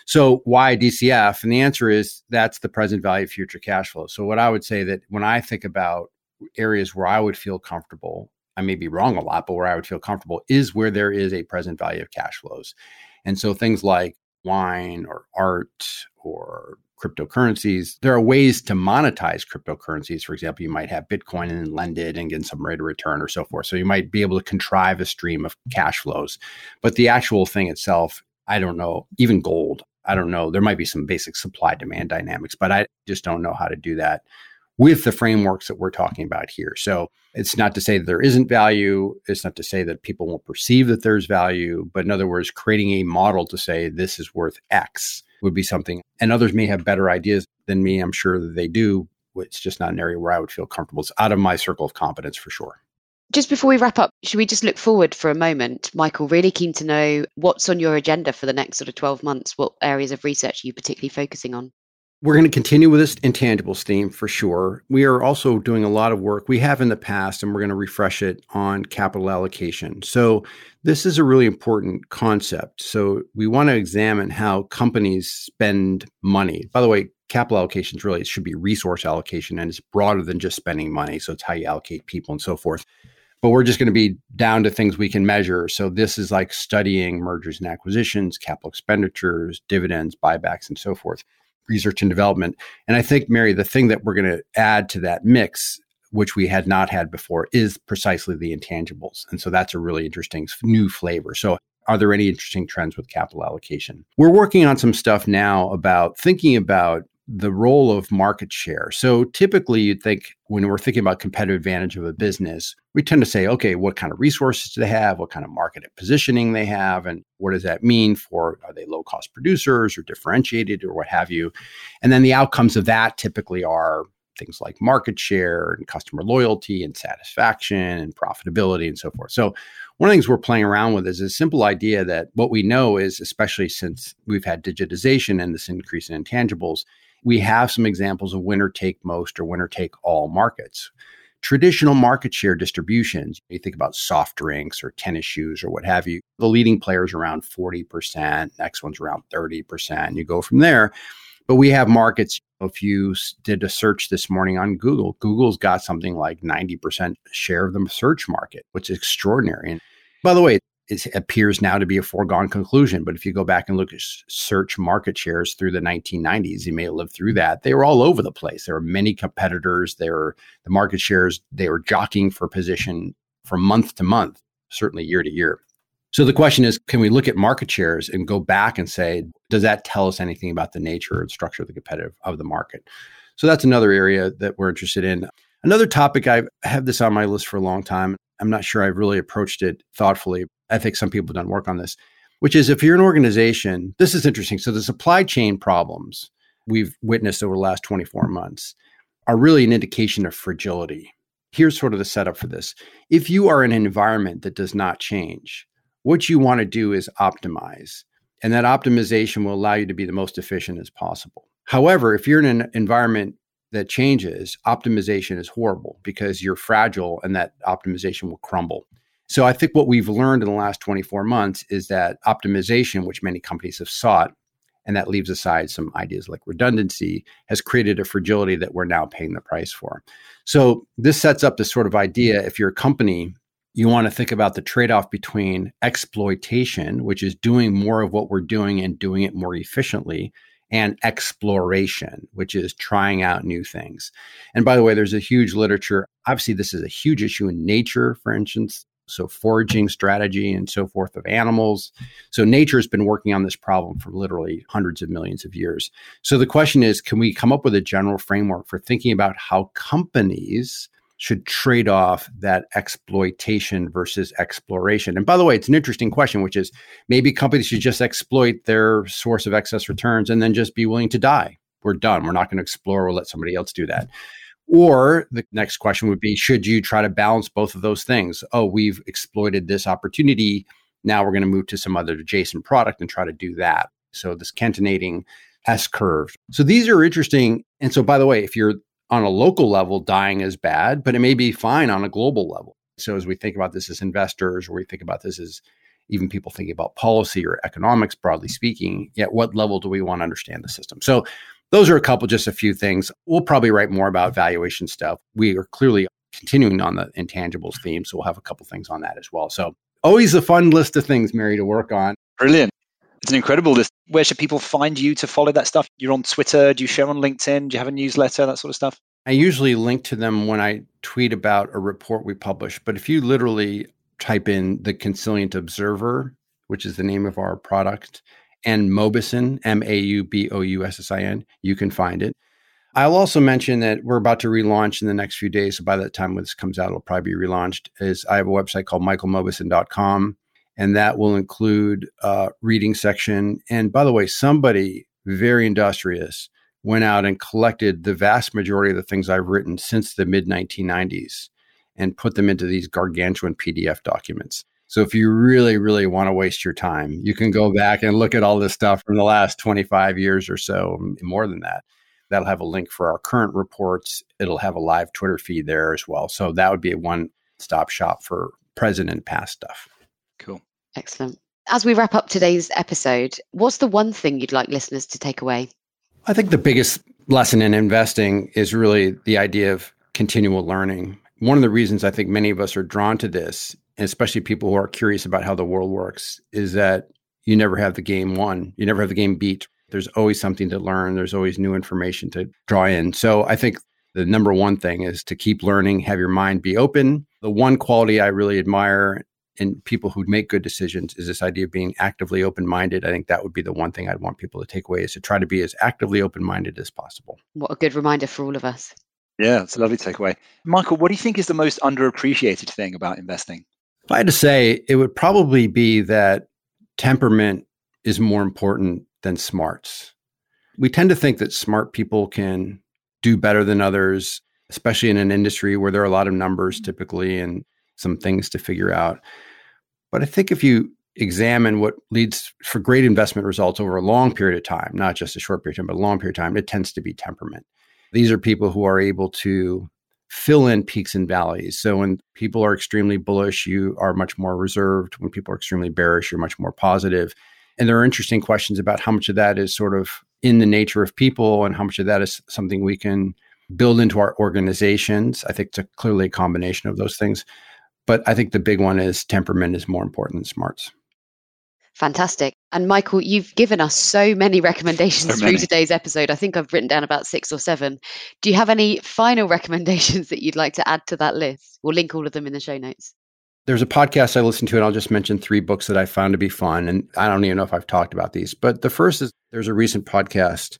So, why DCF? And the answer is that's the present value of future cash flow. So, what I would say that when I think about areas where I would feel comfortable, I may be wrong a lot, but where I would feel comfortable is where there is a present value of cash flows. And so, things like wine or art or cryptocurrencies. There are ways to monetize cryptocurrencies. For example, you might have Bitcoin and lend it and get some rate of return or so forth. So you might be able to contrive a stream of cash flows. But the actual thing itself, I don't know, even gold, I don't know. There might be some basic supply demand dynamics, but I just don't know how to do that with the frameworks that we're talking about here. So it's not to say that there isn't value. It's not to say that people won't perceive that there's value. But in other words, creating a model to say this is worth X would be something. And others may have better ideas than me. I'm sure that they do. It's just not an area where I would feel comfortable. It's out of my circle of competence for sure. Just before we wrap up, should we just look forward for a moment? Michael, really keen to know what's on your agenda for the next sort of 12 months. What areas of research are you particularly focusing on? We're going to continue with this intangibles theme for sure. We are also doing a lot of work we have in the past, and we're going to refresh it on capital allocation. So, this is a really important concept. So, we want to examine how companies spend money. By the way, capital allocation is really, it should be resource allocation, and it's broader than just spending money. So, it's how you allocate people and so forth. But we're just going to be down to things we can measure. So, this is like studying mergers and acquisitions, capital expenditures, dividends, buybacks, and so forth research and development. And I think, Mary, the thing that we're going to add to that mix, which we had not had before, is precisely the intangibles. And so that's a really interesting new flavor. So, are there any interesting trends with capital allocation? We're working on some stuff now about thinking about the role of market share. So typically, you'd think when we're thinking about competitive advantage of a business, we tend to say, okay, what kind of resources do they have? What kind of market positioning they have? And what does that mean for are they low cost producers or differentiated or what have you? And then the outcomes of that typically are things like market share and customer loyalty and satisfaction and profitability and so forth. So, one of the things we're playing around with is a simple idea that what we know is, especially since we've had digitization and this increase in intangibles, we have some examples of winner take most or winner take all markets. Traditional market share distributions, you think about soft drinks or tennis shoes or what have you, the leading players around 40%, next one's around 30%. You go from there. But we have markets. If you did a search this morning on Google, Google's got something like 90% share of the search market, which is extraordinary. And by the way, it appears now to be a foregone conclusion. But if you go back and look at search market shares through the 1990s, you may have lived through that. They were all over the place. There were many competitors. There were the market shares. They were jockeying for position from month to month, certainly year to year. So the question is, can we look at market shares and go back and say, does that tell us anything about the nature and structure of the competitive of the market? So that's another area that we're interested in. Another topic I've had this on my list for a long time. I'm not sure I've really approached it thoughtfully. I think some people have done work on this, which is if you're an organization, this is interesting. So the supply chain problems we've witnessed over the last 24 months are really an indication of fragility. Here's sort of the setup for this. If you are in an environment that does not change, what you want to do is optimize. And that optimization will allow you to be the most efficient as possible. However, if you're in an environment that changes, optimization is horrible because you're fragile and that optimization will crumble. So I think what we've learned in the last 24 months is that optimization, which many companies have sought, and that leaves aside some ideas like redundancy, has created a fragility that we're now paying the price for. So this sets up this sort of idea if you're a company, you want to think about the trade off between exploitation, which is doing more of what we're doing and doing it more efficiently, and exploration, which is trying out new things. And by the way, there's a huge literature. Obviously, this is a huge issue in nature, for instance. So, foraging strategy and so forth of animals. So, nature has been working on this problem for literally hundreds of millions of years. So, the question is can we come up with a general framework for thinking about how companies should trade off that exploitation versus exploration? And by the way, it's an interesting question, which is maybe companies should just exploit their source of excess returns and then just be willing to die. We're done. We're not going to explore. We'll let somebody else do that. Or the next question would be Should you try to balance both of those things? Oh, we've exploited this opportunity. Now we're going to move to some other adjacent product and try to do that. So, this catenating S curve. So, these are interesting. And so, by the way, if you're on a local level, dying is bad, but it may be fine on a global level. So as we think about this as investors, or we think about this as even people thinking about policy or economics, broadly speaking, at what level do we want to understand the system? So those are a couple, just a few things. We'll probably write more about valuation stuff. We are clearly continuing on the intangibles theme, so we'll have a couple things on that as well. So always a fun list of things, Mary, to work on. Brilliant. It's an incredible list. Where should people find you to follow that stuff? You're on Twitter. Do you share on LinkedIn? Do you have a newsletter? That sort of stuff. I usually link to them when I tweet about a report we publish. But if you literally type in the Consilient Observer, which is the name of our product, and Mauboussin, M A U B O U S S I N, you can find it. I'll also mention that we're about to relaunch in the next few days. So by the time this comes out, it'll probably be relaunched. Is I have a website called michaelmauboussin.com and that will include a reading section. And by the way, somebody very industrious went out and collected the vast majority of the things I've written since the mid 1990s and put them into these gargantuan PDF documents. So if you really, really want to waste your time, you can go back and look at all this stuff from the last 25 years or so, more than that. That'll have a link for our current reports. It'll have a live Twitter feed there as well. So that would be a one stop shop for present and past stuff. Cool. Excellent. As we wrap up today's episode, what's the one thing you'd like listeners to take away? I think the biggest lesson in investing is really the idea of continual learning. One of the reasons I think many of us are drawn to this, especially people who are curious about how the world works, is that you never have the game won. You never have the game beat. There's always something to learn. There's always new information to draw in. So I think the number one thing is to keep learning, have your mind be open. The one quality I really admire in people who make good decisions is this idea of being actively open minded. I think that would be the one thing I'd want people to take away is to try to be as actively open minded as possible. What a good reminder for all of us. Yeah, it's a lovely takeaway. Michael, what do you think is the most underappreciated thing about investing? If I had to say, it would probably be that temperament is more important than smarts. We tend to think that smart people can do better than others, especially in an industry where there are a lot of numbers mm-hmm. typically and some things to figure out. But I think if you examine what leads for great investment results over a long period of time, not just a short period of time, but a long period of time, it tends to be temperament. These are people who are able to fill in peaks and valleys. So when people are extremely bullish, you are much more reserved. When people are extremely bearish, you're much more positive. And there are interesting questions about how much of that is sort of in the nature of people and how much of that is something we can build into our organizations. I think it's a, clearly a combination of those things. But I think the big one is temperament is more important than smarts. Fantastic. And Michael, you've given us so many recommendations So through today's episode. I think I've written down about six or seven. Do you have any final recommendations that you'd like to add to that list? We'll link all of them in the show notes. There's a podcast I listened to, and I'll just mention three books that I found to be fun. And I don't even know if I've talked about these, but the first is there's a recent podcast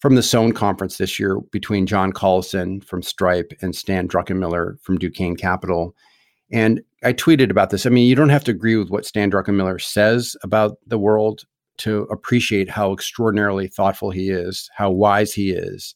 from the Sohn conference this year between John Collison from Stripe and Stan Druckenmiller from Duquesne Capital. And I tweeted about this. I mean, you don't have to agree with what Stan Druckenmiller says about the world to appreciate how extraordinarily thoughtful he is, how wise he is,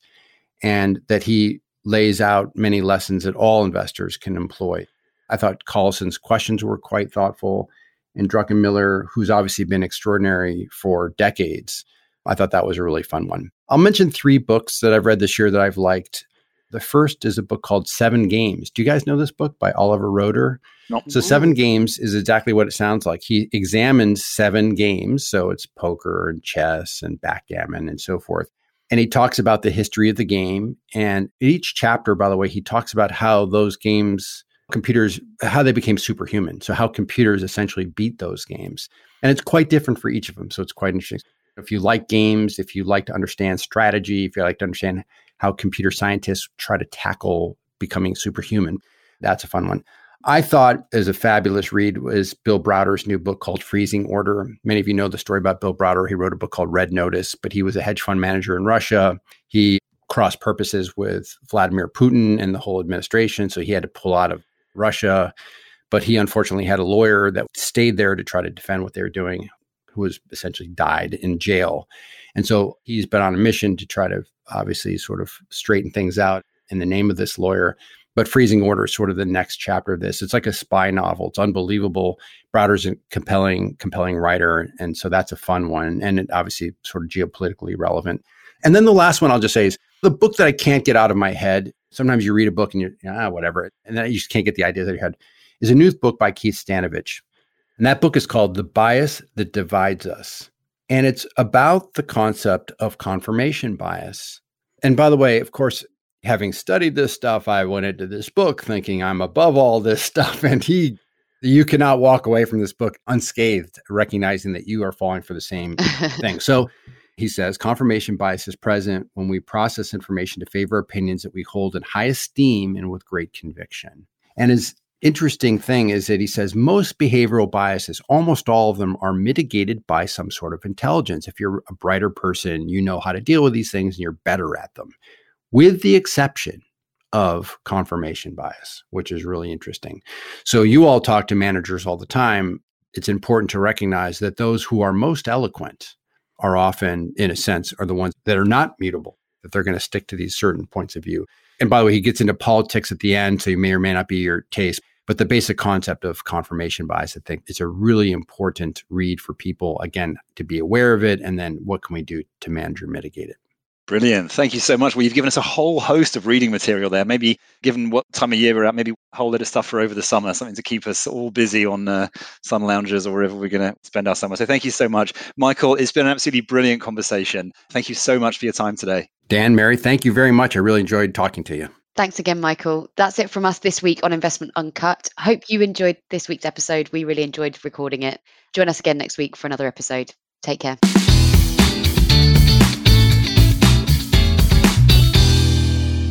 and that he lays out many lessons that all investors can employ. I thought Collison's questions were quite thoughtful, and Druckenmiller, who's obviously been extraordinary for decades, I thought that was a really fun one. I'll mention three books that I've read this year that I've liked. The first is a book called Seven Games. Do you guys know this book by Oliver Roeder? Not- So, mm-hmm. Seven Games is exactly what it sounds like. He examines seven games. So, it's poker and chess and backgammon and so forth. And he talks about the history of the game. And each chapter, by the way, he talks about how those games, computers, how they became superhuman. So, how computers essentially beat those games. And it's quite different for each of them. So, it's quite interesting. If you like games, if you like to understand strategy, if you like to understand how computer scientists try to tackle becoming superhuman, that's a fun one. I thought as a fabulous read was Bill Browder's new book called Freezing Order. Many of you know the story about Bill Browder. He wrote a book called Red Notice, but he was a hedge fund manager in Russia. He crossed purposes with Vladimir Putin and the whole administration, so he had to pull out of Russia. But he unfortunately had a lawyer that stayed there to try to defend what they were doing, who was essentially died in jail. And so he's been on a mission to try to obviously sort of straighten things out in the name of this lawyer. But Freezing Order is sort of the next chapter of this. It's like a spy novel. It's unbelievable. Browder's a compelling, compelling writer. And so that's a fun one. And it obviously sort of geopolitically relevant. And then the last one I'll just say is the book that I can't get out of my head. Sometimes you read a book and you're, ah, whatever. And then you just can't get the ideas out of your head. Is a new book by Keith Stanovich. And that book is called The Bias That Divides Us. And it's about the concept of confirmation bias. And by the way, of course, having studied this stuff, I went into this book thinking I'm above all this stuff. And he, you cannot walk away from this book unscathed, recognizing that you are falling for the same thing. So he says confirmation bias is present when we process information to favor opinions that we hold in high esteem and with great conviction. And his interesting thing is that he says most behavioral biases, almost all of them, are mitigated by some sort of intelligence. If you're a brighter person, you know how to deal with these things and you're better at them, with the exception of confirmation bias, which is really interesting. So, you all talk to managers all the time. It's important to recognize that those who are most eloquent are often, in a sense, are the ones that are not mutable, that they're going to stick to these certain points of view. And by the way, he gets into politics at the end, so you may or may not be your taste. But the basic concept of confirmation bias, I think, is a really important read for people, again, to be aware of it. And then what can we do to manage or mitigate it? Brilliant. Thank you so much. Well, you've given us a whole host of reading material there. Maybe, given what time of year we're at, maybe a whole lot of stuff for over the summer, something to keep us all busy on uh, sun lounges or wherever we're going to spend our summer. So, thank you so much. Michael, it's been an absolutely brilliant conversation. Thank you so much for your time today. Dan, Mary, thank you very much. I really enjoyed talking to you. Thanks again, Michael. That's it from us this week on Investment Uncut. Hope you enjoyed this week's episode. We really enjoyed recording it. Join us again next week for another episode. Take care.